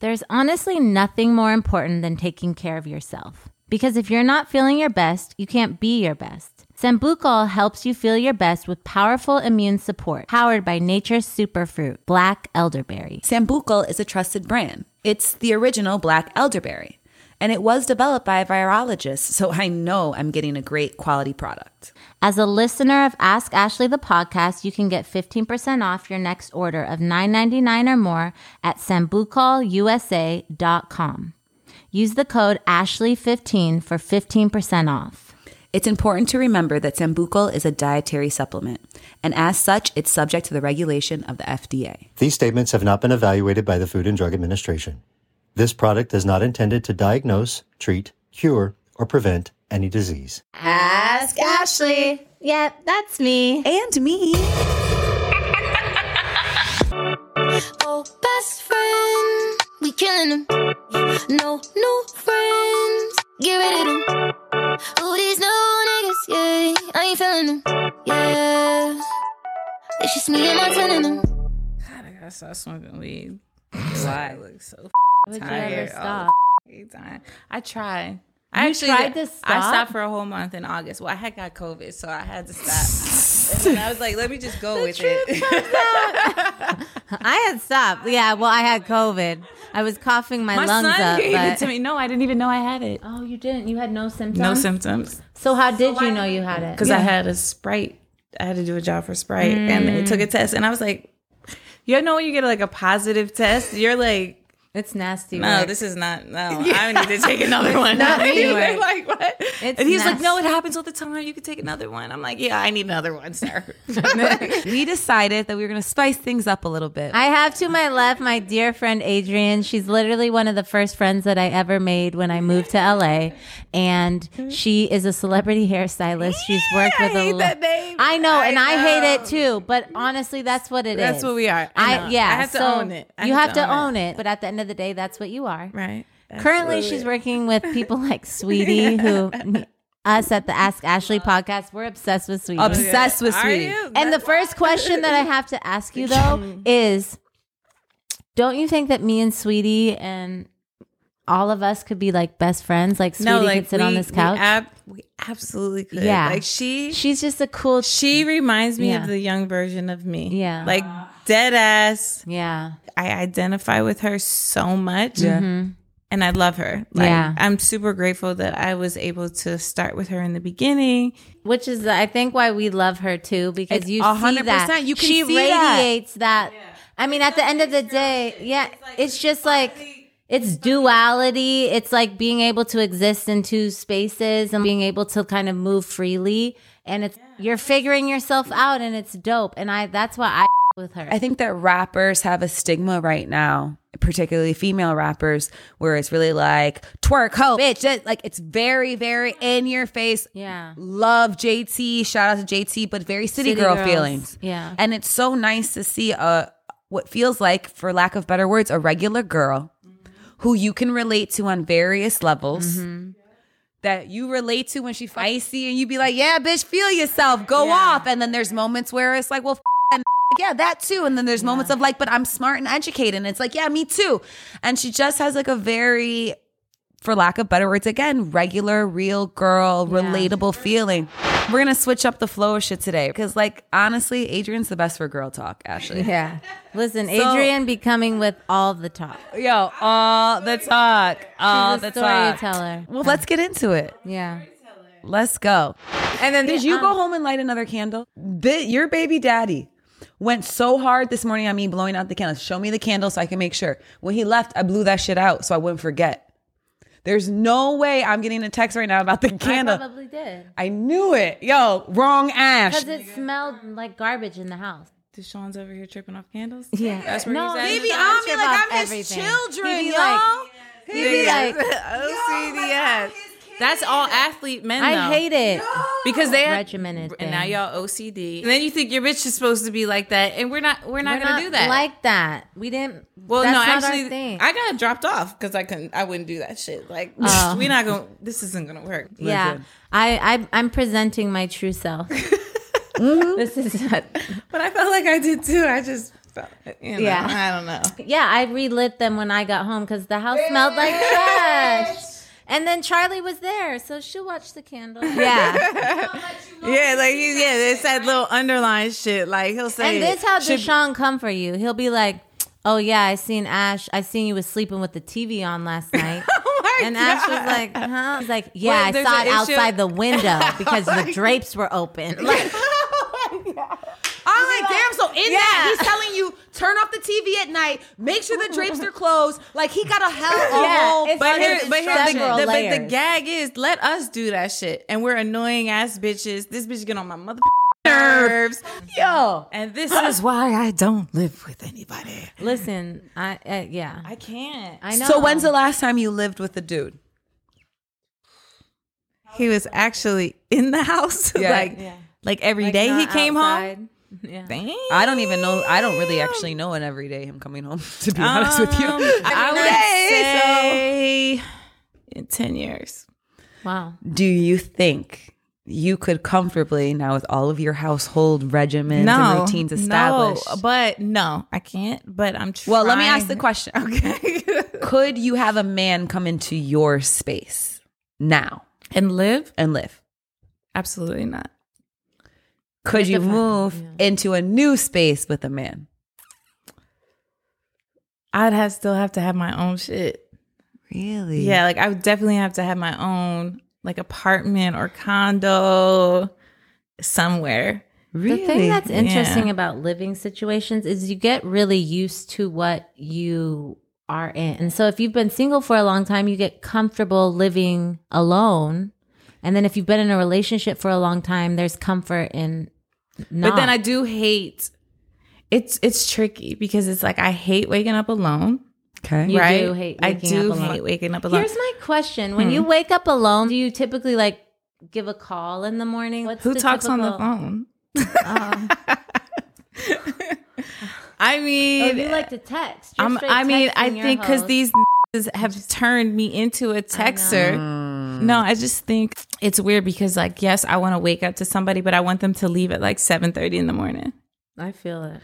There's honestly nothing more important than taking care of yourself. Because if you're not feeling your best, you can't be your best. Sambucol helps you feel your best with powerful immune support, powered by nature's superfruit, black elderberry. Sambucol is a trusted brand. It's the original black elderberry. And it was developed by a virologist, so I know I'm getting a great quality product. As a listener of Ask Ashley the podcast, you can get 15% off your next order of $9.99 or more at sambucolusa.com. Use the code Ashley15 for 15% off. It's important to remember that Sambucol is a dietary supplement, and as such, it's subject to the regulation of the FDA. These statements have not been evaluated by the Food and Drug Administration. This product is not intended to diagnose, treat, cure, or prevent any disease. Ask Ashley. Yep, that's me. And me. Oh, best friend, we killing them. No new friends, get rid of them. Who these new niggas? Yeah, I ain't feeling them. Yeah, it's just me and my twin them. God, I gotta stop smoking weed. Why? I look so Would you ever stop? time. I tried. I You actually tried to I stopped for a whole month in August. Well, I had got COVID, so I had to stop. and I was like, let me just go with it. I had stopped. Yeah, well, I had COVID. I was coughing my, My lungs son up. gave but- it to me. No, I didn't even know I had it. Oh, you didn't? You had no symptoms? No symptoms. So how did you know you had it? Because I had a Sprite. I had to do a job for Sprite, and they took a mm. test, and I was like, you know when you get like a positive test, you're like, It's nasty. no, work. this is not. No, I need to take another one. Not me, like what? It's and he's like, no, it happens all the time. You can take another one. I'm like, yeah, I need another one, sir. we decided that we were going to spice things up a little bit. I have to my left my dear friend Adrianne. She's literally one of the first friends that I ever made when I moved to LA, and she is a celebrity hairstylist. She's worked I with a hate lo- that name. I know, I and I hate it too. But honestly, that's what it is. That's what we are. I know. yeah, I have to own it. I you have have to own own it. But at the end of the day, that's what you are. right. Currently, she's working with people like Saweetie, who us at the Ask Ashley podcast, we're obsessed with Saweetie. Obsessed with Are Saweetie. you? And the first question that I have to ask you though is don't you think that me and Saweetie and all of us could be like best friends? Like Saweetie no, like could sit we, on this we couch? ab- We, absolutely could. Yeah. like she, She's just a cool she reminds me Yeah. of the young version of me. Yeah. like dead ass. Yeah. I identify with her so much. Mm-hmm. And I love her. Like, Yeah. I'm super grateful that I was able to start with her in the beginning. Which is I think why we love her too, because It's you a see that. You can she see that. radiates that. I mean, at the end of the day, yeah, it's just like it's duality. It's like being able to exist in two spaces and being able to kind of move freely. And it's you're figuring yourself out, and it's dope. And I that's why I with her. I think that rappers have a stigma right now, particularly female rappers, where it's really like twerk, ho, bitch. Like it's very, very in your face. Yeah. Love JT. Shout out to JT, but very city, City girl girls. feelings. Yeah. And it's so nice to see a what feels like, for lack of better words, a regular girl who you can relate to on various levels. Mm-hmm. That you relate to when she's icy and you be like, yeah, bitch, feel yourself, go Yeah. off. And then there's moments where it's like, well, and yeah, that too. And then there's moments of like, but I'm smart and educated. And it's like, yeah, me too. And she just has like a very, for lack of better words, again, regular, real girl, relatable feeling. We're gonna switch up the flow of shit today because, like, honestly, Adrianne's the best for girl talk. Ashley, yeah. Listen, Adrianne be coming with all the talk. yo, all the talk, all She's the a talk. Well, let's get into it. Yeah. Let's go. And then did you um, go home and light another candle? Bi- your baby daddy went so hard this morning on me blowing out the candles. Show me the candle so I can make sure. When he left, I blew that shit out so I wouldn't forget. There's no way I'm getting a text right now about the I candle. probably did. I knew it. Yo, wrong ash. Because it smelled like garbage in the house. Deshaun's over here tripping off candles. Yeah. That's where No, he's at. he Baby, Deshaun I'm like I'm his everything. children, He be yo. like- He be like, OCDS. That's all athlete men. I though. hate it. because they have, Regimented and now thing. y'all OCD. And then you think your bitch is supposed to be like that, and we're not. We're not We're gonna not do that. like that. We didn't. well, that's no, not our actually, thing. I got dropped off because I couldn't. I wouldn't do that shit. Like Oh. we not gonna. This isn't gonna work. yeah, I, I I'm presenting my true self. Mm-hmm. This is But I felt like I did too. I just You know, Yeah. I don't know. Yeah, I relit them when I got home because the house smelled like trash. And then Charlie was there, so she'll watch the candle. Yeah. Yeah, like he, yeah, it's that little underlying shit. Like he'll say, and this how Deshaun come for you. He'll be like, "Oh yeah, I seen Ash. I seen you was sleeping with the TV on last night." Oh and Ash was like, "Huh?" He's like, "Yeah, Wait, I saw it issue- outside the window because the drapes were open." Like, oh I'm like, damn. So in that, he's telling you turn off the TV at night, make sure the drapes are closed. Like he got a hell of a Yeah, whole. it's But fucking here, but here, the, the, but the gag is let us do that shit, and we're annoying ass bitches. This bitch get on my mother nerves, yo. and this is why I don't live with anybody. listen, I uh, yeah, I can't. I know. So when's the last time you lived with a dude? He was actually in the house, Yeah. like like every Like, day he not came home. Outside. Yeah. Damn. I don't even know. I don't really actually know an everyday him coming home. To be honest with you, Um, I would say in ten years. Wow. do you think you could comfortably now with all of your household regimens and routines established? No, but no, I can't. But I'm trying. well, let me ask the question. Okay. Could you have a man come into your space now and live? and live? Absolutely not. Could you depends, move into a new space with a man? I'd have still have to have my own shit. Really? Yeah, like I would definitely have to have my own like apartment or condo somewhere. Really? The thing that's interesting Yeah. about living situations is you get really used to what you are in. And so if you've been single for a long time, you get comfortable living alone. And then if you've been in a relationship for a long time, there's comfort in not. But then I do hate it's it's tricky because it's like I hate waking up alone. okay. You right? do hate I do up alone. hate waking up alone. Here's my question. When you wake up alone, do you typically like give a call in the morning? What's Who the talks on the typical- phone? Um, I oh, mean, you like to text. I'm, straight I mean, I think because these have turned me into a texter. No, I just think it's weird because, like, yes, I want to wake up to somebody, but I want them to leave at like seven thirty in the morning. I feel it.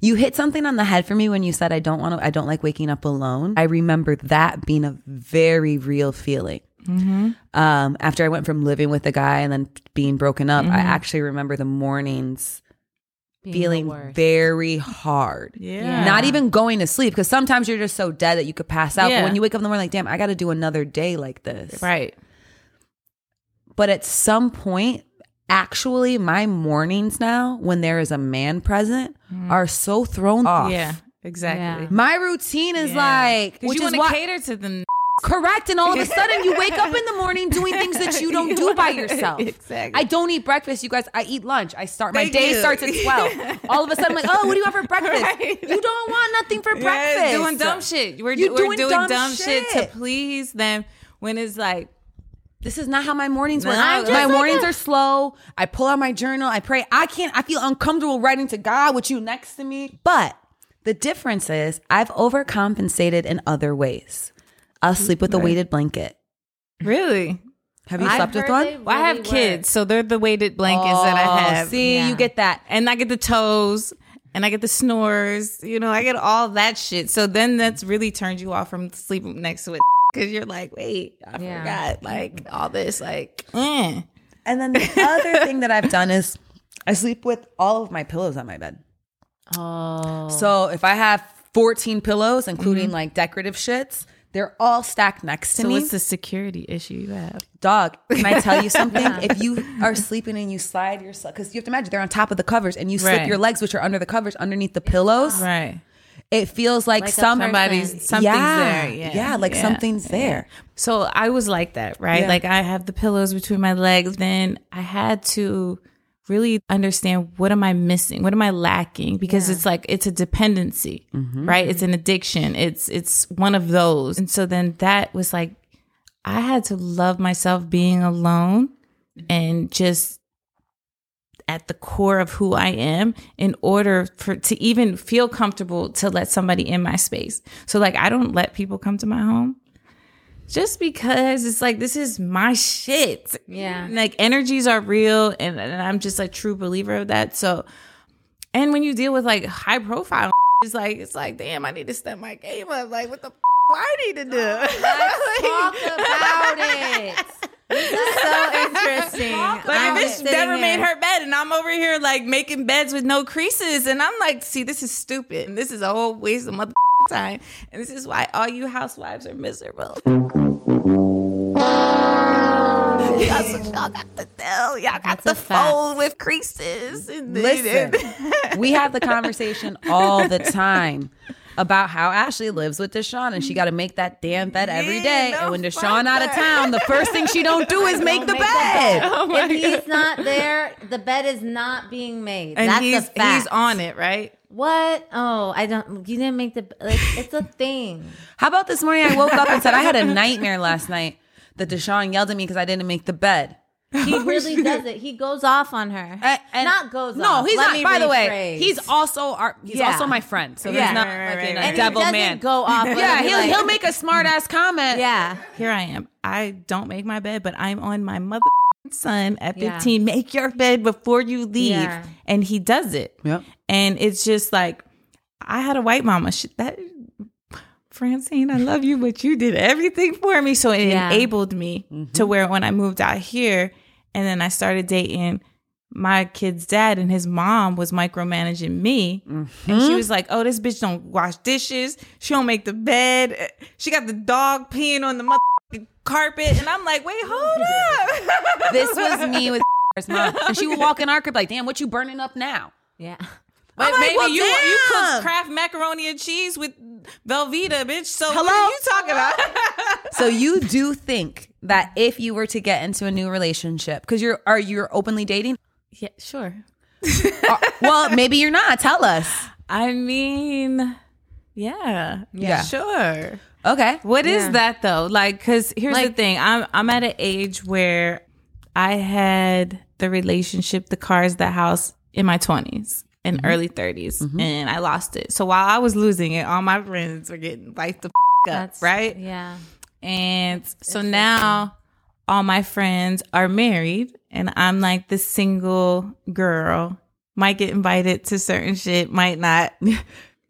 You hit something on the head for me when you said I don't want to. I don't like waking up alone. I remember that being a very real feeling. Um, after I went from living with a guy and then being broken up, I actually remember the mornings Being feeling very hard. Yeah. Not even going to sleep because sometimes you're just so dead that you could pass out. Yeah. But when you wake up in the morning, like, damn, I got to do another day like this. Right. But at some point, actually, my mornings now, when there is a man present, mm. are so thrown off. Yeah. Exactly. Yeah. My routine is like, which you want to why, cater to them. correct. And all of a sudden, you wake up in the morning doing things that you don't do by yourself. Exactly. I don't eat breakfast, you guys. I eat lunch. I start my Thank day you. starts at twelve. all of a sudden, I'm like, oh, what do you want for breakfast? Right. You don't want nothing for breakfast. Yeah, breakfast. doing dumb shit. We're, You we're doing doing, dumb dumb, shit. to please them when it's like, This is not how my mornings work. No, I'm my like mornings a- are slow. I pull out my journal. I pray. I can't. I feel uncomfortable writing to God with you next to me. But the difference is, I've overcompensated in other ways. I'll sleep with a weighted blanket. really? Have you slept with one? they Well, I have really kids, so they're the weighted blankets that I Oh, have. See, Yeah. you get that. and I get the toes and I get the snores. You know, I get all that shit. So then that's really turned you off from sleeping next to it because you're like, wait, I Yeah. forgot like all this. Like, eh. And then the other thing that I've done is I sleep with all of my pillows on my bed. Oh. So if I have 14 pillows, including like decorative shits, they're all stacked next to so me. So what's the security issue you have? Dog, can I tell you something? If you are sleeping and you slide your because you have to imagine they're on top of the covers and you slip Right. your legs, which are under the covers, underneath the pillows, Right. It feels like, Like some Somebody's person. something's yeah, there. Yeah. yeah, like Yeah. something's there. So I was like that, right? Yeah. Like I have the pillows between my legs. Then I had to really understand what am I missing? What am I lacking? Because it's like it's a dependency, mm-hmm. right? It's an addiction. It's it's one of those. And so then that was like I had to love myself being alone and just at the core of who I am in order for to even feel comfortable to let somebody in my space. So like I don't let people come to my home just because it's like this is my shit. Yeah. Like energies are real and, and I'm just a true believer of that. So and when you deal with like high profile it's like it's like damn, I need to step my game up. Like what the I need to do? Oh, talk about it. This is so interesting. Like I'm a just never here. made her bed, and I'm over here like making beds with no creases, and I'm like, see, this is stupid, and this is a whole waste of mother time, and this is why all you housewives are miserable. What y'all got to do. Y'all got That's the fold with creases. And Listen, we have the conversation all the time about how Ashley lives with Deshaun and she got to make that damn bed every day. Yeah, no and when Deshaun out of town, the first thing she don't do is make the Make the bed. bed. Oh if he's not there, the bed is not being made. and That's he's a fact. he's on it, right? What? Oh, I don't. You didn't make the. Like, it's a thing. How about this morning? I woke up and said I had a nightmare last night that Deshaun yelled at me because I didn't make the bed. He oh, really does it. He goes off on her. A- and- not goes no, off. he's Let not. me By the way, he's also our. He's Yeah. also my friend. So Yeah. he's not Right, right, fucking right, a and devil he man. go off. yeah, he'll like- he'll make a smart ass comment. Yeah. Here I am. I don't make my bed, but I'm on my mother son at Yeah. 15. Make your bed before you leave, Yeah. and he does it. Yep. And it's just like I had a white mama. She, that Francine, I love you, but you did everything for me. So it Yeah. enabled me to mm-hmm. where when I moved out here, and then I started dating my kid's dad, and his mom was micromanaging me, and she mm-hmm. was like, "Oh, this bitch don't wash dishes. She don't make the bed. She got the dog peeing on the mother." carpet and I'm like, wait, hold up. This was me with mom, and she would walk in our crib like, "Damn, what you burning up now?" Yeah. But like, maybe well, you you damn. cook Kraft macaroni and cheese with Velveeta, bitch. So Hello? what are you talking about? So you do think that if you were to get into a new relationship, because you're are you openly dating? yeah, sure. Uh, well, maybe you're not. Tell us. I mean, yeah, Yeah. sure. Okay. What is Yeah. that though? Like, cause here's the thing. I'm I'm at an age where I had the relationship, the cars, the house in my 20s and Mm-hmm. early 30s, and I lost it. So while I was losing it, all my friends were getting like the f- up, That's right? Yeah. And so now all my friends are married, and I'm like the single girl. Might get invited to certain shit, might not.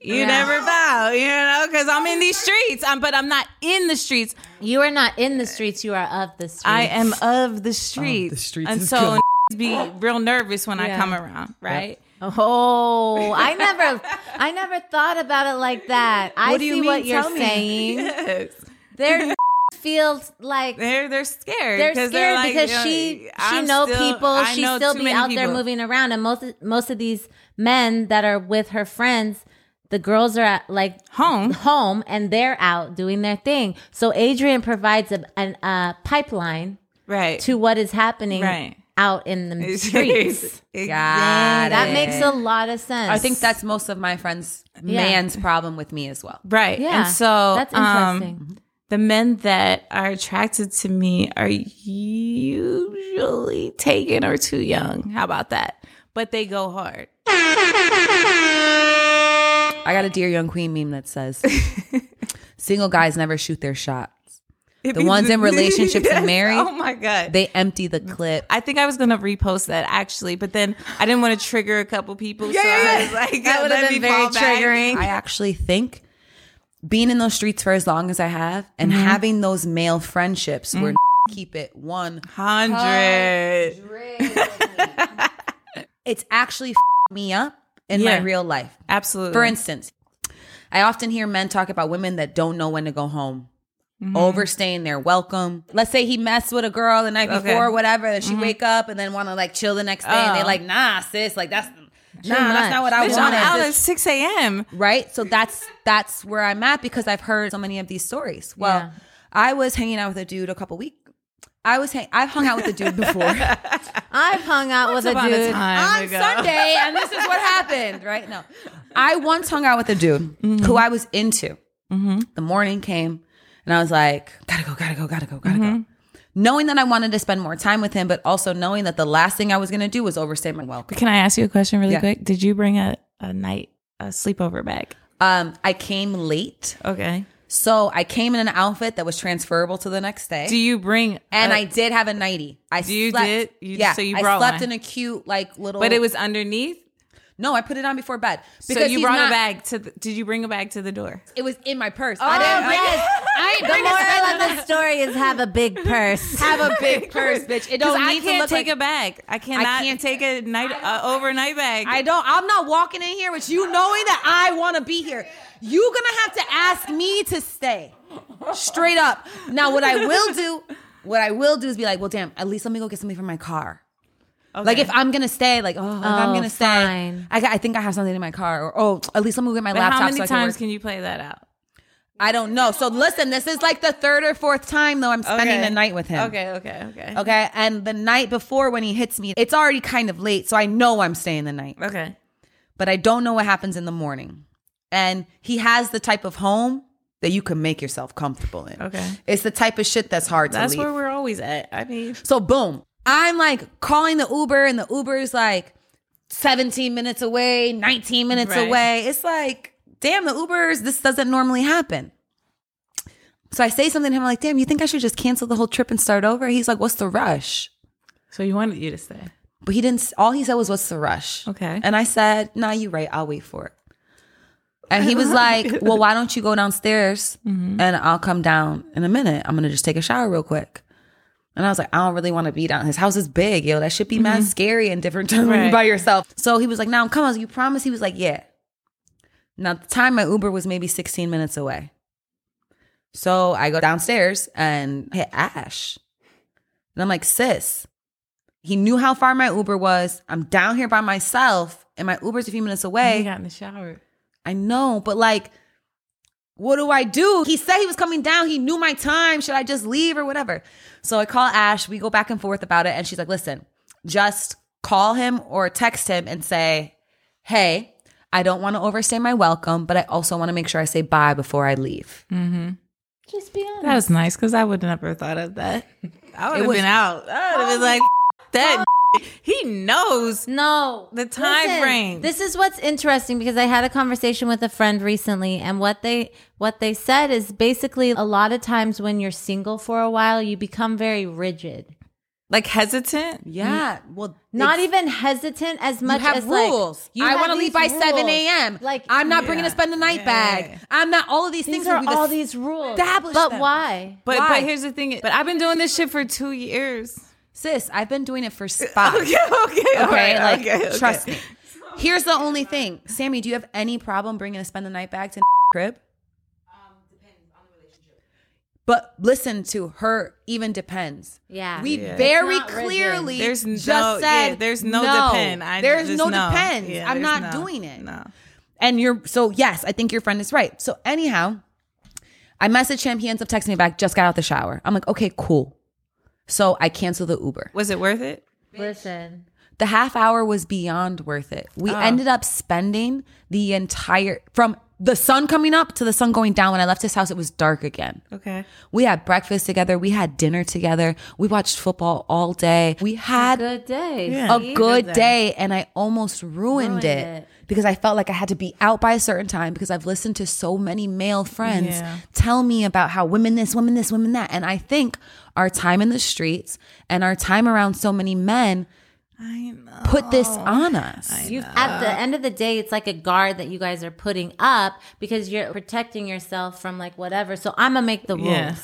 You Yeah. never know, you know, because I'm in these streets. I'm, but I'm not in the streets. You are not in the streets. You are of the streets. I am of the streets. The streets and so be real nervous when I come around, right? Oh, I never, I never thought about it like that. I What do you see mean? what you're Tell saying. Yes. Their feels like They're they're scared. They're scared like, because she she know still- people. I She know still be out there moving around, and most most of these men that are with her friends, the girls are at like Home. home, and they're out doing their thing. So Adrianne provides a an, a pipeline right to what is happening Right. Out in the streets. Got That makes a lot of sense. I think that's most of my friends' Yeah. man's problem with me as well. Right. Yeah, And so that's um, the men that are attracted to me are usually taken or too young. How about that? But they go hard. I got a Dear Young Queen meme that says, "Single guys never shoot their shots. The ones in relationships and married, Oh my god. they empty the clip." I think I was gonna repost that actually, but then I didn't want to trigger a couple people. so I was like, That would have been very fall back. triggering. I actually think being in those streets for as long as I have and mm-hmm. having those male friendships where mm-hmm. keep it one, Hundred. it's actually f- me up in Yeah. my real life. Absolutely. For instance, I often hear men talk about women that don't know when to go home. Mm-hmm. Overstaying their welcome. Let's say he messed with a girl the night Okay. Mm-hmm. before, whatever, and she wake up and then want to like chill the next day, and they're Oh. like, "Nah, sis, like that's nah, that's not what I Bitch, I'm wanted." out at six a.m. right? So that's that's where I'm at because I've heard so many of these stories. Well, Yeah. I was hanging out with a dude a couple weeks. I was hang- I've hung out with a dude before I've hung out with a a dude. time on ago. Sunday, and this is what happened. Right? No, I once hung out with a dude Mm-hmm. who I was into. The morning came, and I was like, "Gotta go, gotta go, gotta go, gotta Mm-hmm. go." Knowing that I wanted to spend more time with him, but also knowing that the last thing I was gonna do was overstay my welcome. Can I ask you a question really Yeah. quick? Did you bring a, a night a sleepover bag? Um, I came late, Okay. so I came in an outfit that was transferable to the next day. Do you bring And a- I did have a nightie. I You slept, did? You- yeah. so you I slept one. in a cute like little. but it was underneath. No, I put it on before bed. so you brought not- a bag to the, did you bring a bag to the door? It was in my purse. Oh, I didn't. yes. I The moral of the story is have a big purse. have a big purse, bitch. It don't Because I can't take like a bag. I cannot I can't- take a night uh, overnight bag. I don't. I'm not walking in here with you knowing that I want to be here. You're gonna have to ask me to stay. Straight up. Now, what I will do, what I will do is be like, well, damn. At least let me go get something from my car. Like if I'm gonna stay, like oh, if I'm Oh, gonna stay, fine. I, I think I have something in my car, or oh, at least let me get my but laptop. how many so I can times work. can you play that out? I don't know. So listen, this is like the third or fourth time though I'm spending Okay. the night with him. Okay, okay, okay. Okay. And the night before when he hits me, it's already kind of late. So I know I'm staying the night, Okay. but I don't know what happens in the morning. And he has the type of home that you can make yourself comfortable in. Okay. It's the type of shit that's hard That's to leave. That's where we're always at. I mean, so boom. I'm like calling the Uber and the Uber's like 17 minutes away, 19 minutes Right. away. It's like, damn, the Ubers, this doesn't normally happen. So I say something to him I'm like, damn, you think I should just cancel the whole trip and start over? He's like, what's the rush? so you wanted you to stay. But he didn't. All he said was, "What's the rush?" Okay. And I said, "Nah, you're right. I'll wait for it." And he was like, "Well, why don't you go downstairs Mm-hmm. and I'll come down in a minute. I'm gonna just take a shower real quick." And I was like, "I don't really want to be down. His house is big, yo. That should be mad scary and different Mm-hmm. Right. by yourself." So he was like, "Now come on, you promise?" He was like, "Yeah." Now at the time my Uber was maybe 16 minutes away. So I go downstairs and hit Ash. And I'm like, sis, he knew how far my Uber was. I'm down here by myself, and my Uber's a few minutes He away. got in the shower. I know, but like, what do I do? He said he was coming down. He knew my time. Should I just leave or whatever? So I call Ash. We go back and forth about it. And she's like, listen, just call him or text him and say, hey, I don't want to overstay my welcome, but I also want to make sure I say bye before I leave. Mm-hmm. Just be honest. That was nice because I would have never thought of that. I would have been out. I would have been like, that. He knows. No, The time frame. This is what's interesting because I had a conversation with a friend recently, and what they what they said is basically a lot of times when you're single for a while, you become very rigid, Like hesitant. Yeah. Mm. Well, not even hesitant as much you have as like, rules. you I want to leave by these 7 a.m. Like I'm not bringing Yeah. a spend the night Yeah. bag. I'm not all of these, these things. are all these rules. establish but them. why? But Why? but here's the thing. But I've been doing this shit for two years. Sis, I've been doing it for five. Okay, okay, Okay, right, like okay, okay. trust me. Here's the only thing, Sammy. Do you have any problem bringing a spend the night bag to crib? Um, depends on the relationship. But listen to her. Even depends. Yeah. we Yeah. very It's not rigid. clearly There's just no- said yeah, there's no depend. I- there's there's no, no. depends. Yeah, I'm not no. doing it. No. And you're so yes, I think your friend is right. So anyhow, I message him. He ends up texting me back. Just got out the shower. I'm like, okay, cool. So I cancel the Uber. Was it worth it? Listen, The half hour was beyond worth it. We Oh. ended up spending the entire from the sun coming up to the sun going down. When I left his house, it was dark again. Okay. We had breakfast together. We had dinner together. We watched football all day. We had a good day. Yeah. a See? good day. day and I almost ruined, Ruined it, it. Because I felt like I had to be out by a certain time because I've listened to so many male friends Yeah. tell me about how women this, women this, women that. And I think our time in the streets and our time around so many men I know. put this on us. You at the end of the day, it's like a guard that you guys are putting up because you're protecting yourself from like whatever. So I'm gonna make the rules. Yeah.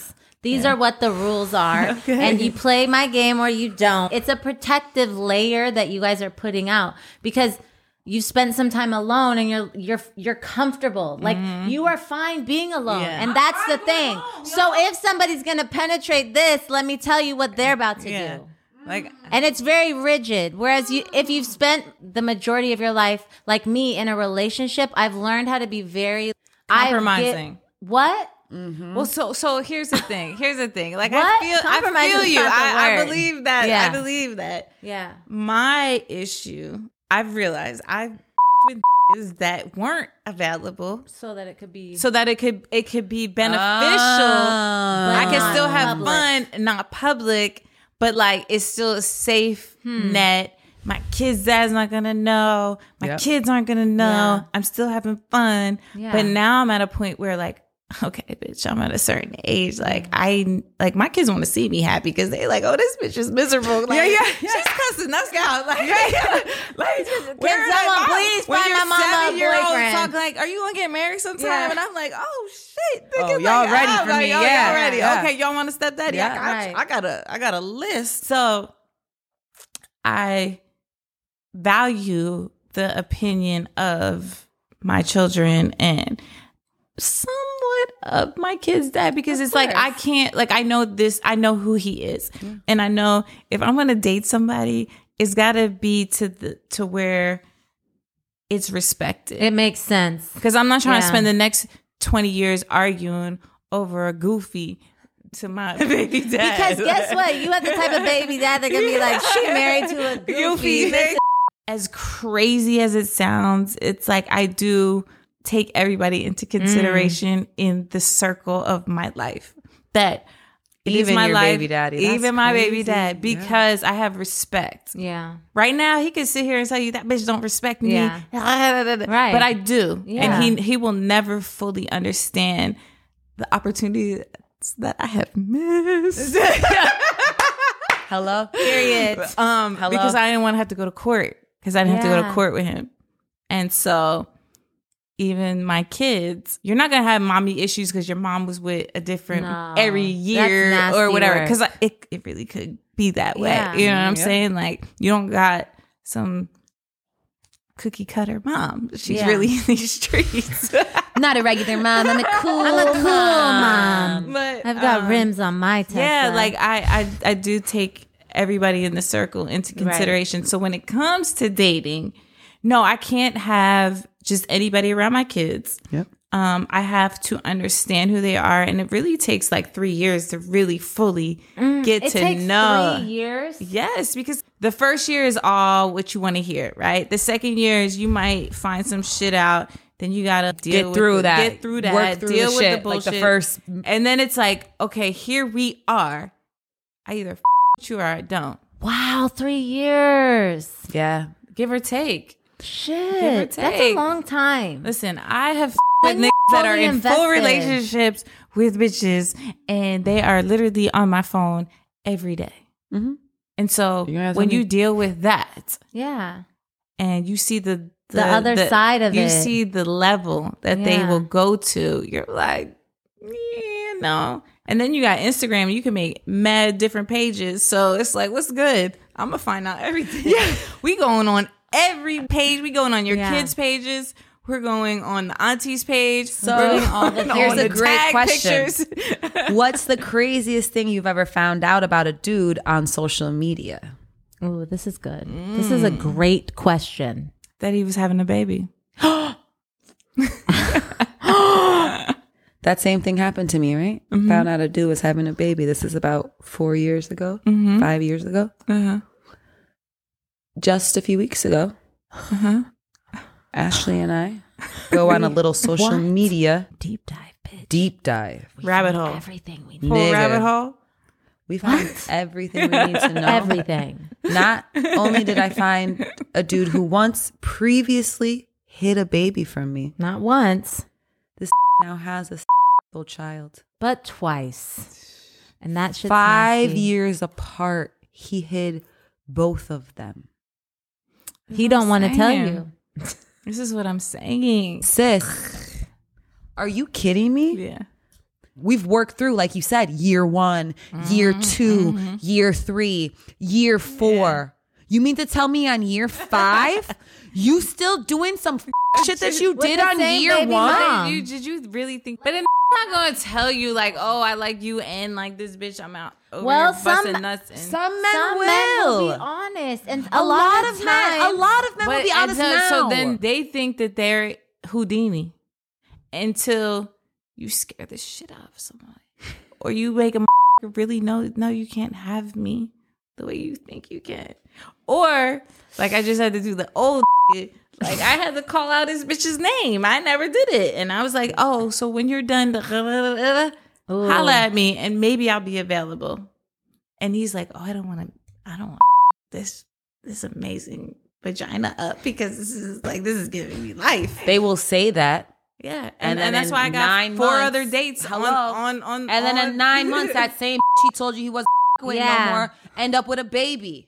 These are what the rules are, and you play my game or you don't. It's a protective layer that you guys are putting out because you spent some time alone and you're you're you're comfortable. Like mm-hmm. you are fine being alone, Yeah. and that's the thing. So if somebody's gonna penetrate this, let me tell you what they're about to Yeah. do Like and it's very rigid whereas you if you've spent the majority of your life like me in a relationship i've learned how to be very I get- Compromising. what Well, so so here's the thing. Here's the thing. Like What? I feel, I feel you. I, I believe that. Yeah. I believe that. yeah My issue, I've realized, I've with that weren't available, so that it could be so that it could it could be beneficial. Ah. I can still have Public. fun, not public, but like it's still a safe net. My kids' dad's not gonna know. My Yep. kids aren't gonna know. Yeah. I'm still having fun. Yeah. But now I'm at a point where like okay, bitch, I'm at a certain age. Like I like my kids want to see me happy because they like, oh, this bitch is miserable. Like, Yeah, yeah, she's cussing us out. Like, like Can someone oh, please when find my mama boyfriend? Talk like, are you gonna get married sometime? Yeah. And I'm like, oh shit, Oh, y'all uh-uh, like, ready I'm for like, me. oh, Yeah, y'all ready. yeah. Okay, y'all want to step daddy? Yeah. I, got, Right. I got a, I got a list. So I value the opinion of my children and somewhat of uh, my kid's dad because it's like I can't like I know this I know who he is and I know if I'm gonna date somebody it's gotta be to the to where it's respected It makes sense. because I'm not trying to spend the next 20 years arguing over a goofy to my baby dad Because guess what? You have the type of baby dad that gonna be like, she married to a goofy. Goofy. as crazy as it sounds, it's like I do take everybody into Mm. consideration in the circle of my life. That Even my your life, baby daddy. Even my baby dad, because I have respect. Yeah. Right now, he could sit here and tell you that bitch don't respect me. Yeah. Right. But I do. Yeah. And he he will never fully understand the opportunities that I have missed. Hello. Period. um Hello? because I didn't want to have to go to court because I didn't have to go to court with him. And so even my kids, you're not gonna have mommy issues because your mom was with a different No. every year or whatever. work. Because it it really could be that way. Yeah. You know what I'm Yeah. saying? Like you don't got some cookie cutter mom. She's Yeah. really in these streets. Not a regular mom. I'm a cool, I'm a cool mom. But I've got um, rims on my Tesla. Yeah, like I, I I do take everybody in the circle into consideration. So when it comes to dating, no, I can't have just anybody around my kids. Yep. Um, I have to understand who they are, and it really takes like three years to really fully get Mm, it to takes know. three years. Yes, because the first year is all what you want to hear, right? The second year is you might find some shit out. Then you gotta deal Get with through the- that. Get through that. Work through deal the with shit. the Like bullshit. the first- and then it's like, okay, here we are. I either f- you or I don't. Wow, three years. Yeah. Give or take. Shit, that's a long time. Listen, I have f- with niggas that are fully in full relationships with bitches, and they are literally on my phone every day. Mhm. And so You're gonna have when something- you deal with that, Yeah, and you see the The other side of you it. You see the level that they will go to. You're like, yeah, no. And then you got Instagram. You can make mad different pages. So it's like, what's good? I'm gonna find out everything. Yeah, we going on every page. We going on your Yeah. kids' pages. We're going on the auntie's page. So- all the Here's a great question. What's the craziest thing you've ever found out about a dude on social media? Oh, this is good. This is a great question. that he was having a baby. That same thing happened to me, right? Mm-hmm. Found out a dude was having a baby. This is about four years ago, Mm-hmm. five years ago. Uh-huh. Just a few weeks ago, Uh-huh. Ashley and I go on a little social What? media Deep dive, bitch. deep dive. Rabbit hole. Everything we need. Full rabbit hole. We found everything we need to know. Everything. Not only did I find a dude who once previously hid a baby from me, Not once, this now has a little child. but twice. And that should Five nasty. years apart, he hid both of them. He don't want to tell you. This is what I'm saying. Sis, are you kidding me? Yeah. We've worked through, like you said, year one, year Mm-hmm, 2 year three, year four. You mean to tell me on year five, you still doing some f- shit that you did on same year baby one? Did you, did you really think? But I'm not going to tell you like, oh, I like you and like this bitch. I'm out. Over Well, here some- nuts. And, Some men Some will. men will be honest, and a, a lot of men, a lot of men will be honest so, now. so then they think that they're Houdini until you scare the shit out of somebody, or you make a really know no, you can't have me the way you think you can, or like I just had to do the old. shit. Like I had to call out his bitch's name. I never did it, and I was like, "Oh, so when you're done, holla at me, and maybe I'll be available." And he's like, "Oh, I don't want to. I don't want this this amazing vagina up because this is like this is giving me life." they will say that Yeah, and, And then and that's why I got nine four months- other dates on Hello. on on. And then in nine months, that same he told you he wasn't with Yeah. no more, end up with a baby.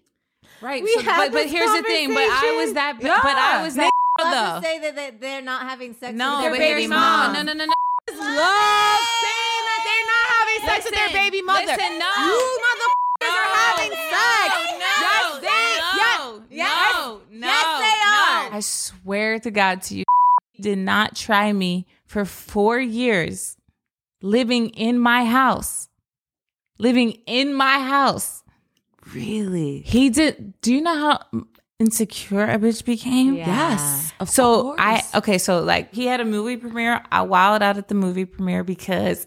Right. We so, had but but this here's the thing. But I was that. Yeah. But I was that. Love though. to say that they- they're not having sex No, with their but baby here's mom. no, no, no, no, no. Love saying that they're not having sex with their baby mother. listen, no. You motherfuckers are having sex. No, Yes, they- no, yes, no, no, yes, they are. no. I swear to God, to you, did not try me for four years, living in my house, living in my house. Really? He did. Do you know how insecure a bitch became? Yeah. Yes. Of so course. I okay, so like he had a movie premiere. I wilded out at the movie premiere because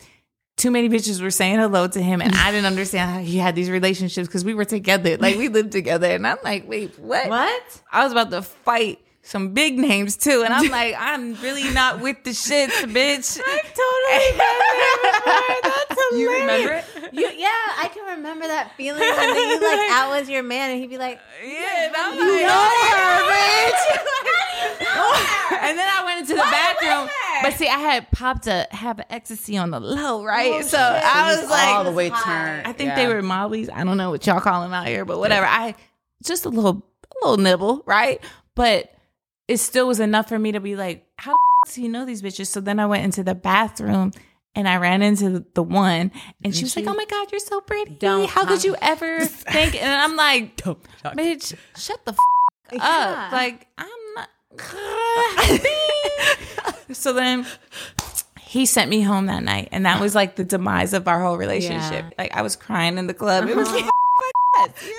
too many bitches were saying hello to him, and I didn't understand how he had these relationships because we were together, like we lived together, and I'm like, wait, what? What? I was about to fight some big names too, and I'm like, I'm really not with the shits, bitch. I totally remember. That's You remember it? You, yeah, I can remember that feeling when you like out was your man and he'd be like, Yeah, and I'm "You like, know her, bitch." and then I went into the bathroom. But see, I had popped a have an ecstasy on the low, oh, right? so I was like, all the way turned. I think they were Molly's. I don't know what y'all call them out here, but whatever. I just a little, a little nibble, right? But it still was enough for me to be like, how the f- do you know these bitches? So then I went into the bathroom. And I ran into the one, and she was like, "Oh my god, you're so pretty! Don't How could you ever think?" And I'm like, "Bitch, shut the f- Yeah. up!" Like I'm not. so then he sent me home that night, and that was like the demise of our whole relationship. Yeah. Like I was crying in the club. It was like, you know, like this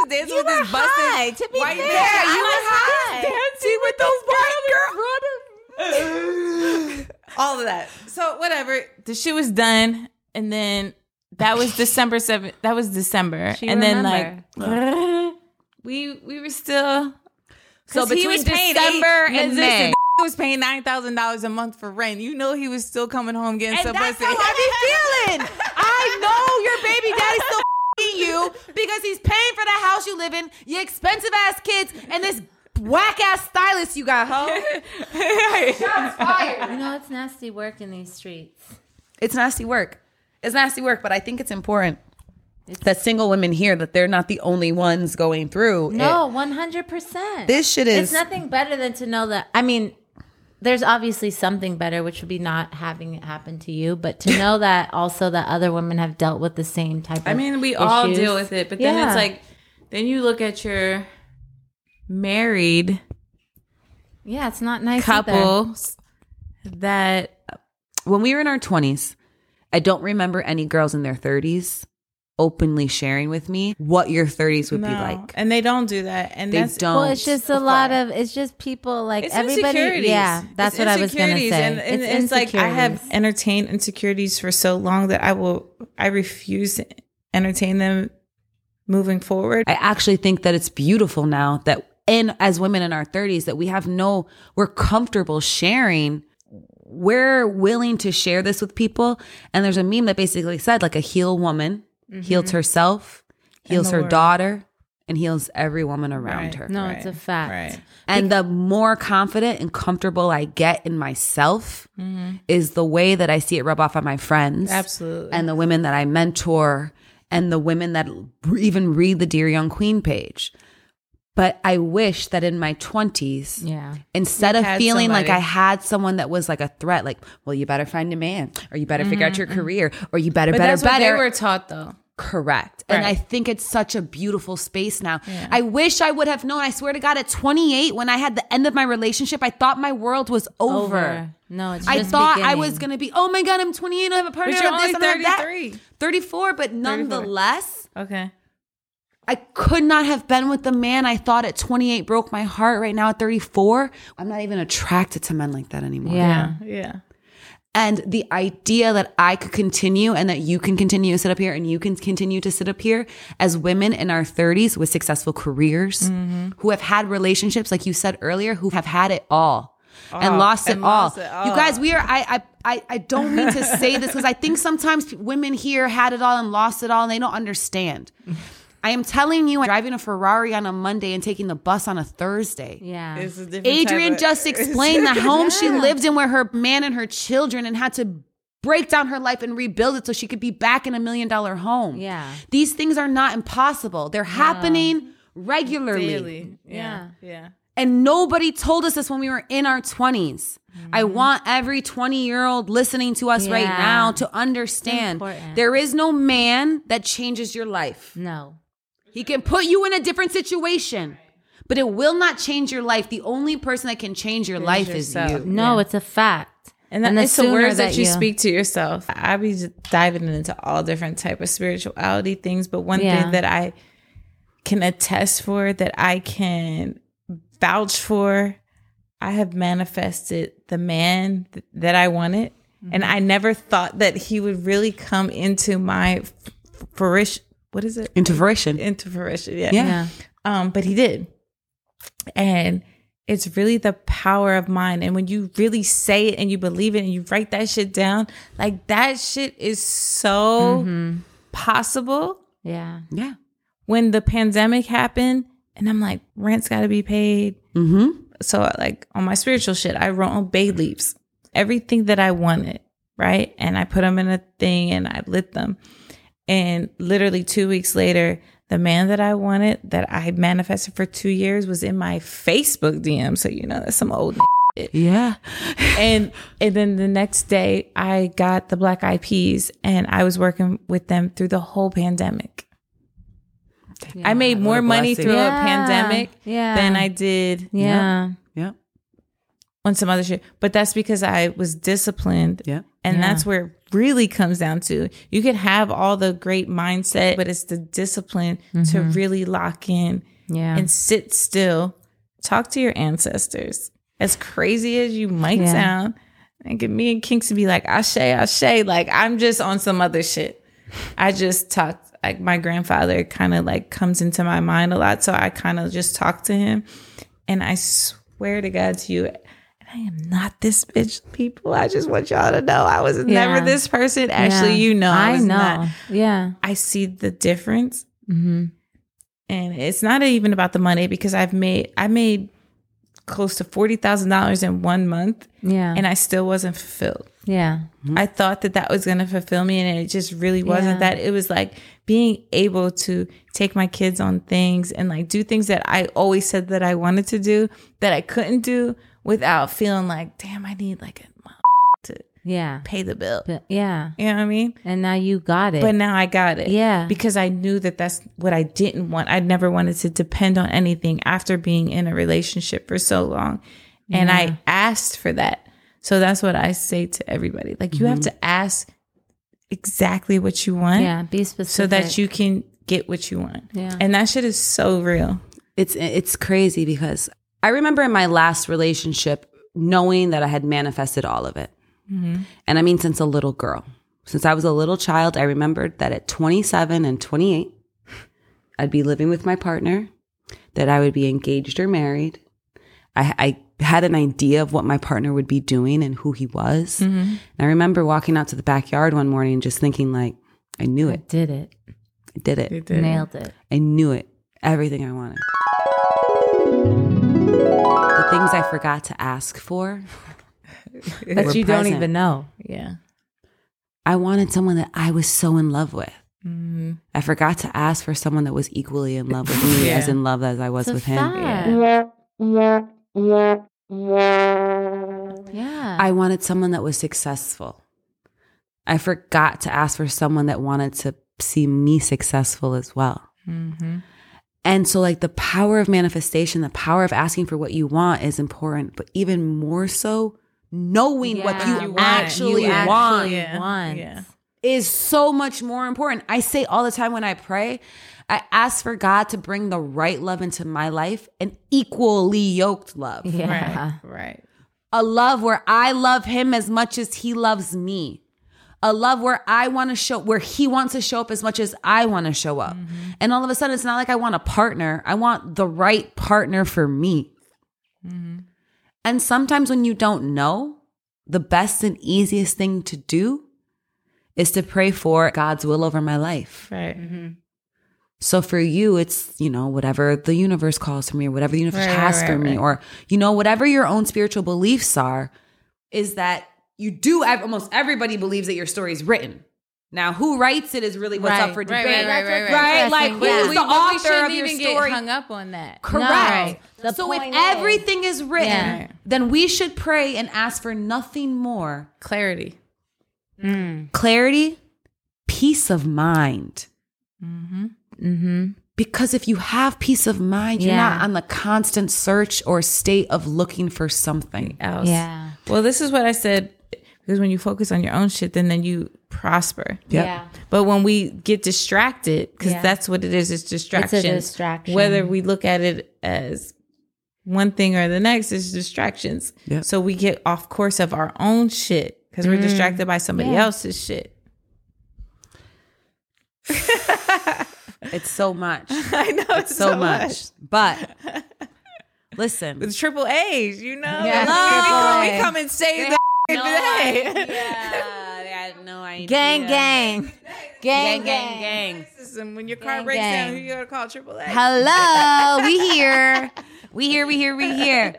was dancing with this busted high, to be white fair, man. you were high. dancing with those white girls. All of that. So whatever. The shit was done, and then that was December seventh. That was December, She and then remember. like we we were still. So 'cause he between was paying December eight- and May. the was paying nine thousand dollars a month for rent. You know he was still coming home getting And some that's how I be feeling. I know your baby daddy's still f***ing you because he's paying for the house you live in, your expensive ass kids, and this whack ass stylist you got, ho. Shots fired. You know, it's nasty work in these streets. It's nasty work. It's nasty work, but I think it's important that single women hear that they're not the only ones going through. No, one hundred percent. This shit is- It's nothing better than to know that. I mean, there's obviously something better, which would be not having it happen to you, but to know that also that other women have dealt with the same type. of I mean, we all deal with it, but then Yeah. it's like, then you look at your married yeah, it's not nice. either. couples that when we were in our 20s, I don't remember any girls in their 30s openly sharing with me what your 30s would be like. and they don't do that, and They that's don't. Well, it's just a lot of. It's just people like It's everybody. insecurities. Yeah, that's It's what I was gonna say. and, and it's, like I have insecurities. entertained insecurities for so long that I will I refuse to entertain them moving forward. I actually think that it's beautiful now that in as women in our 30s that we have no we're comfortable sharing we're willing to share this with people and there's a meme that basically said like a heal woman heals mm-hmm. herself heals her world. daughter and heals every woman around Right. her No, it's a fact. Right. and the more confident and comfortable I get in myself mm-hmm. is the way that I see it rub off on my friends. Absolutely. And the women that I mentor and the women that even read the Dear Young Queen page. But I wish that in my 20s, Yeah. instead of had feeling like. I had someone that was like a threat, like, well, you better find a man, or you better figure out your mm-hmm. career, or you better, but better, that's what better. they were taught, though. Correct. And I think it's such a beautiful space now. I wish I would have known. I swear to God, at 28, when I had the end of my relationship, I thought my world was over. Over. No, it's I just thought I was going to be, oh my God, I'm 28, I have a partner. But you're I have this, only I have that." 34, but nonetheless, Okay. I could not have been with the man I thought at 28 broke my heart right now at 34. I'm not even attracted to men like that anymore. Yeah. Yeah. And the idea that I could continue and that you can continue to sit up here and you can continue to sit up here as women in our 30s with successful careers who have had relationships, like you said earlier, who have had it all. and lost it and all. lost it all. You guys, we are. I, I, I, I don't mean to say this because I think sometimes women here had it all and lost it all, and they don't understand. I am telling you, I'm driving a Ferrari on a Monday and taking the bus on a Thursday. Yeah. It's a different Adrianne of- just explained the home she lived in where her man and her children and had to break down her life and rebuild it so she could be back in a million dollar home. Yeah. These things are not impossible. They're happening regularly. Daily. Yeah. Yeah. And nobody told us this when we were in our 20s. I mm-hmm. want every 20 year old listening to us right now to understand there is no man that changes your life. No. He can put you in a different situation, but it will not change your life. The only person that can change your life yourself. is you. No, it's a fact. And, that, the it's the words that, you, you- speak to yourself. I be diving into all different type of spirituality things, but one Yeah. thing that I can attest for, that I can vouch for, I have manifested the man th- that I wanted, and mm-hmm. I never thought that he would really come into my f- fruition. What is it? Into fruition. Into fruition. Yeah. Yeah. Yeah. Um, but he did. And it's really the power of mind. And when you really say it and you believe it and you write that shit down, like that shit is so possible. Yeah. Yeah. When the pandemic happened, and I'm like, rent's got to be paid. Mm-hmm. So, like on my spiritual shit, I wrote on bay leaves everything that I wanted, right? And I put them in a thing and I lit them. And literally two weeks later, the man that I wanted, that I manifested for two years, was in my Facebook DM. So you know that's some old. Yeah. and and then the next day, I got the Black Eyed Peas, and I was working with them through the whole pandemic. I made more money through Yeah, a pandemic yeah. than I did Yeah. Yeah. on some other shit. But that's because I was disciplined. Yeah. And Yeah. that's where it really comes down to. You can have all the great mindset, but it's the discipline to mm-hmm. really lock in Yeah. and sit still. Talk to your ancestors. As crazy as you might Yeah. sound, and get me and Kinks to be like, Ashe, Ashe. Like I'm just on some other shit. I just talked like my grandfather kind of like comes into my mind a lot. So I kind of just talk to him. And I swear to God to you, I am not this bitch, people. I just want y'all to know I was never this person. Actually, Yeah. you know, I, I was know. not. Yeah. I see the difference. Mm-hmm. And it's not even about the money because I've made, I made close to $40,000 in one month Yeah. and I still wasn't fulfilled. yeah. I thought that that was going to fulfill me, and it just really wasn't Yeah. that. It was like being able to take my kids on things and like do things that I always said that I wanted to do that I couldn't do without feeling like, damn, I need like a mom to Yeah. pay the bill. But yeah. You know what I mean? And now you got it. But now I got it. Yeah. Because I knew that that's what I didn't want. I never wanted to depend on anything after being in a relationship for so long. And I asked for that. So that's what I say to everybody. Like you have mm-hmm. to ask exactly what you want yeah. Be specific. so that you can get what you want. Yeah. And that shit is so real. It's it's crazy because I remember in my last relationship knowing that I had manifested all of it. Mm-hmm. And I mean since a little girl. Since I was a little child, I remembered that at 27 and 28 I'd be living with my partner, that I would be engaged or married. I, I had an idea of what my partner would be doing and who he was. Mm-hmm. And I remember walking out to the backyard one morning and just thinking like, I knew it. did it. I did it. Nailed it. I knew it. Everything I wanted. The things I forgot to ask for. That were you don't even know. Yeah. I wanted someone that I was so in love with. Mm-hmm. I forgot to ask for someone that was equally in love with me, Yeah. as in love as I was It's a with him. fact. Yeah. I wanted someone that was successful. I forgot to ask for someone that wanted to see me successful as well. Mm-hmm. And so, like, the power of manifestation, the power of asking for what you want is important, but even more so, knowing what Yeah. you, You want. actually You want actually want. Yeah. is so much more important. I say all the time when I pray, I ask for God to bring the right love into my life, an equally yoked love. Yeah. Right. Right. A love where I love him as much as he loves me. A love where I want to show, where he wants to show up as much as I want to show up. Mm-hmm. And all of a sudden, it's not like I want a partner. I want the right partner for me. Mm-hmm. And sometimes when you don't know, the best and easiest thing to do is to pray for God's will over my life. Right. Mm-hmm. So for you, it's, you know, whatever the universe calls for me or whatever the universe Right, has right, for right, me right. or, you know, whatever your own spiritual beliefs are, is that you do, ev- almost everybody believes that your story is written. Now, who writes it is really what's up for debate. Right, right, right, right, Right? Like, Interesting. who's Yeah. the We- but we author shouldn't of your even story? Get hung up on that. Correct. Right. So if is- everything is written, Yeah. then we should pray and ask for nothing more Clarity. clarity, peace of mind. Mm-hmm. Because if you have peace of mind, you're not on the constant search or state of looking for something. Else. Yeah. Well, this is what I said because when you focus on your own shit, then then you prosper. Yep. Yeah. But when we get distracted, because Yeah. that's what it is, it's distraction. distraction. Whether we look at it as one thing or the next, it's distractions. Yep. So we get off course of our own shit because we're distracted by somebody Yeah. else's shit. It's so much. I know it's So, much. But listen. With triple A's, you know? Yeah. Hello. We come and save the day. Yeah, they no idea. Gang, gang. Gang, gang, gang. gang. When your car Gang, breaks down, gang. who you gonna call triple A? Hello, we here. We here, we here, we here.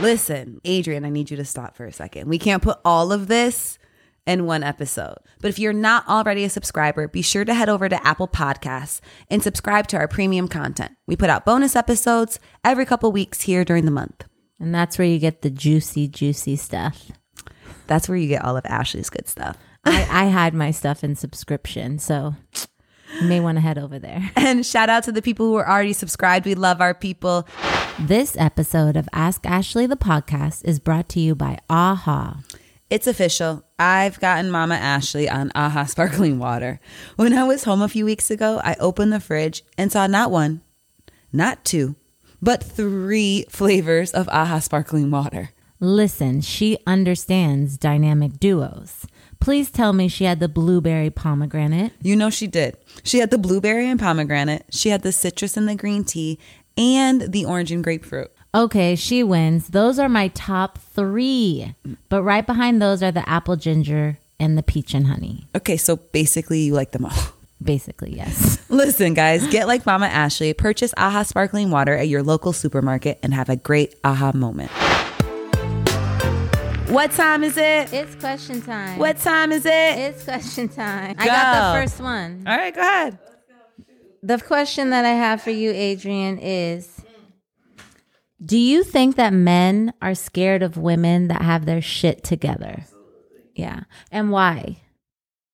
Listen, Adrianne, I need you to stop for a second. We can't put all of this in one episode. But if you're not already a subscriber, be sure to head over to Apple Podcasts and subscribe to our premium content. We put out bonus episodes every couple weeks here during the month. And that's where you get the juicy, juicy stuff. That's where you get all of Ashley's good stuff. I, I hide my stuff in subscription, so you may want to head over there. And shout out to the people who are already subscribed. We love our people. This episode of Ask Ashley the podcast is brought to you by AHA. It's official. I've gotten Mama Ashley on AHA sparkling water. When I was home a few weeks ago, I opened the fridge and saw not one, not two, but three flavors of AHA sparkling water. Listen, she understands dynamic duos. Please tell me she had the blueberry pomegranate. You know she did. She had the blueberry and pomegranate, she had the citrus and the green tea, and the orange and grapefruit. Okay, she wins. Those are my top three. But right behind those are the apple ginger and the peach and honey. Okay, so basically you like them all. Basically, yes. Listen, guys, get like Mama Ashley, purchase AHA sparkling water at your local supermarket, and have a great AHA moment. What time is it? It's question time. What time is it? It's question time. I got the first one. All right, go ahead. The question that I have for you, Adrianne, is Do you think that men are scared of women that have their shit together? Yeah. And why?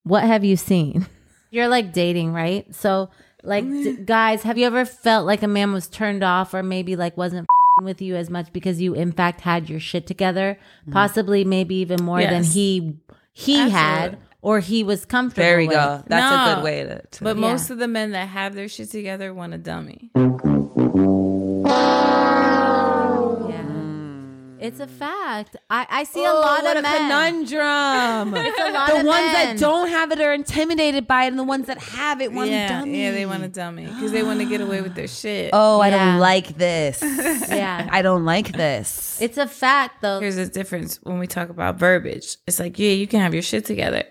What have you seen? You're like dating, right? So, like, d- guys, have you ever felt like a man was turned off or maybe like wasn't f***ing with you as much because you, in fact, had your shit together? Mm-hmm. Possibly, maybe even more than Yes. he he had or he was comfortable There we with. go. That's a good way to. to But Yeah. most of the men that have their shit together want a dummy. It's a fact. I, I see a Oh, lot what of a men. conundrum. It's a lot the of ones men. that don't have it are intimidated by it, and the ones that have it want yeah, a dummy. yeah, they want a dummy because they want to get away with their shit. Oh, I Yeah. don't like this. Yeah. I don't like this. It's a fact though. Here's the difference when we talk about verbiage. It's like, yeah, you can have your shit together,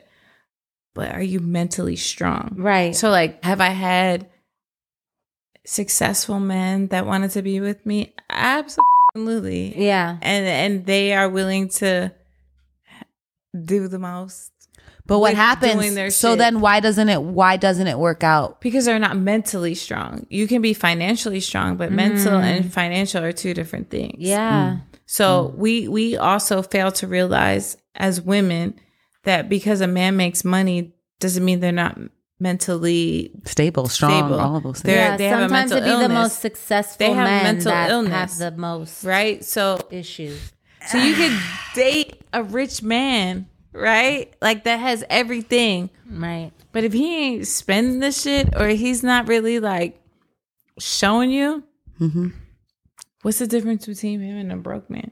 but are you mentally strong? Right. So, like, have I had successful men that wanted to be with me? Absolutely. Yeah. And and they are willing to do the most but what happens? doing their so shit. then, why doesn't it? Why doesn't it work out? because they're not mentally strong. You can be financially strong, but mental mm. and financial are two different things. Yeah. Mm. So mm. we we also fail to realize as women that because a man makes money doesn't mean they're not mentally Stable, strong, Stable. all of those things. Yeah. they have a Sometimes mental it be the most successful They have men mental that illness. have the most right. So issues. so you could date a rich man, right? Like that has everything. Right. But if he ain't spending the shit or he's not really like showing you, Mm-hmm. what's the difference between him and a broke man?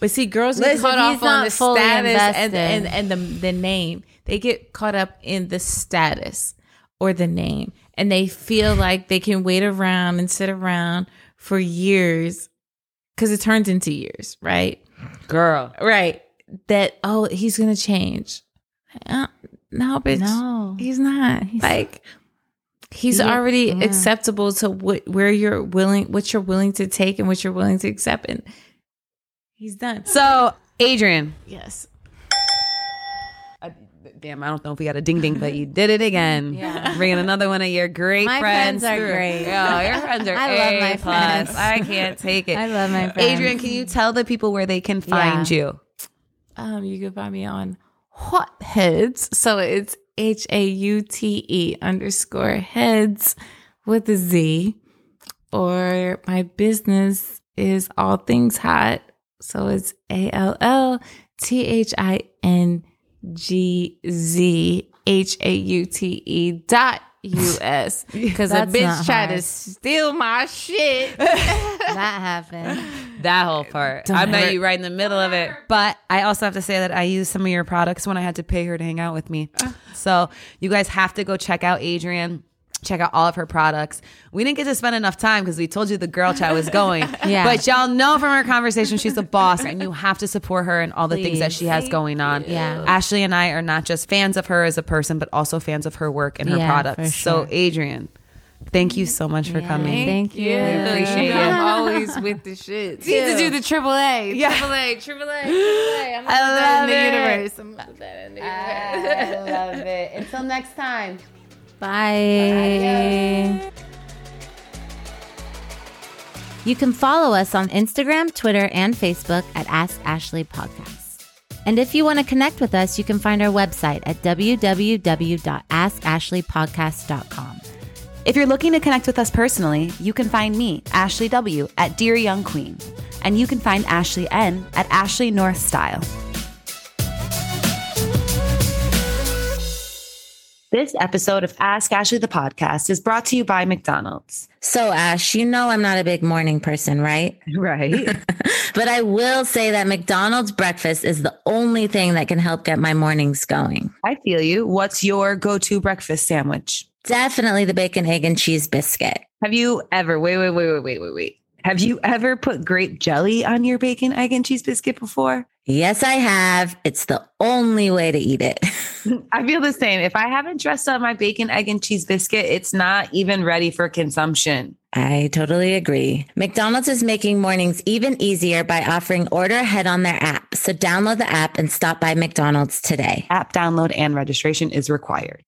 But see, girls get Listen, caught he's off on the fully status and, and and the the name. They get caught up in the status or the name, and they feel like they can wait around and sit around for years because it turns into years, right? Girl, Right. That oh, he's gonna change. Uh, no, bitch. No. He's not. He's like, He's already acceptable to what where you're willing, what you're willing to take, and what you're willing to accept, and he's done. So, Adrianne, yes, damn, I don't know if we got a ding ding, but you did it again. Yeah. Bringing another one of your great My friends. friends are through. great. Yeah, your friends are I love my plus. friends. I can't take it. I love my friends. Adrianne, can you tell the people where they can find you? um, you can find me on Haute Headz. So it's H A U T E underscore heads with a Z. Or my business is All Things Hot. So it's A L L T H I N G Z H A U T E dot U S. Because a bitch not tried to steal my shit. that happened. That whole part. I met you right in the middle of it. But I also have to say that I used some of your products when I had to pay her to hang out with me. Uh. So you guys have to go check out Adrianne. Check out all of her products. We didn't get to spend enough time because we told you the girl chat was going. Yeah. But y'all know from our conversation she's a boss and you have to support her and all the things that she has going on. Yeah. Ashley and I are not just fans of her as a person, but also fans of her work and her Yeah, products. for So. Adrianne, thank you so much for coming. Thank you. We appreciate you. I'm always with the shit. You Need to do the triple A. Yeah. Triple A, triple A, triple A. I'm gonna I put that love in the universe. I'm that in the universe. I love it. Until next time. Bye. You can follow us on Instagram, Twitter, and Facebook at Ask Ashley Podcasts. And if you want to connect with us, you can find our website at www.askashleypodcast.com. If you're looking to connect with us personally, you can find me, Ashley W, at Dear Young Queen. And you can find Ashley N at Ashley North Style. This episode of Ask Ashley the podcast is brought to you by McDonald's. So, Ash, you know I'm not a big morning person, right? Right. But I will say that McDonald's breakfast is the only thing that can help get my mornings going. I feel you. What's your go to breakfast sandwich? Definitely the bacon, egg, and cheese biscuit. Have you ever, wait, wait, wait, wait, wait, wait, wait. Have you ever put grape jelly on your bacon, egg, and cheese biscuit before? Yes, I have. It's the only way to eat it. I feel the same. If I haven't dressed up my bacon, egg, and cheese biscuit, it's not even ready for consumption. I totally agree. McDonald's is making mornings even easier by offering order ahead on their app. So download the app and stop by McDonald's today. App download and registration is required.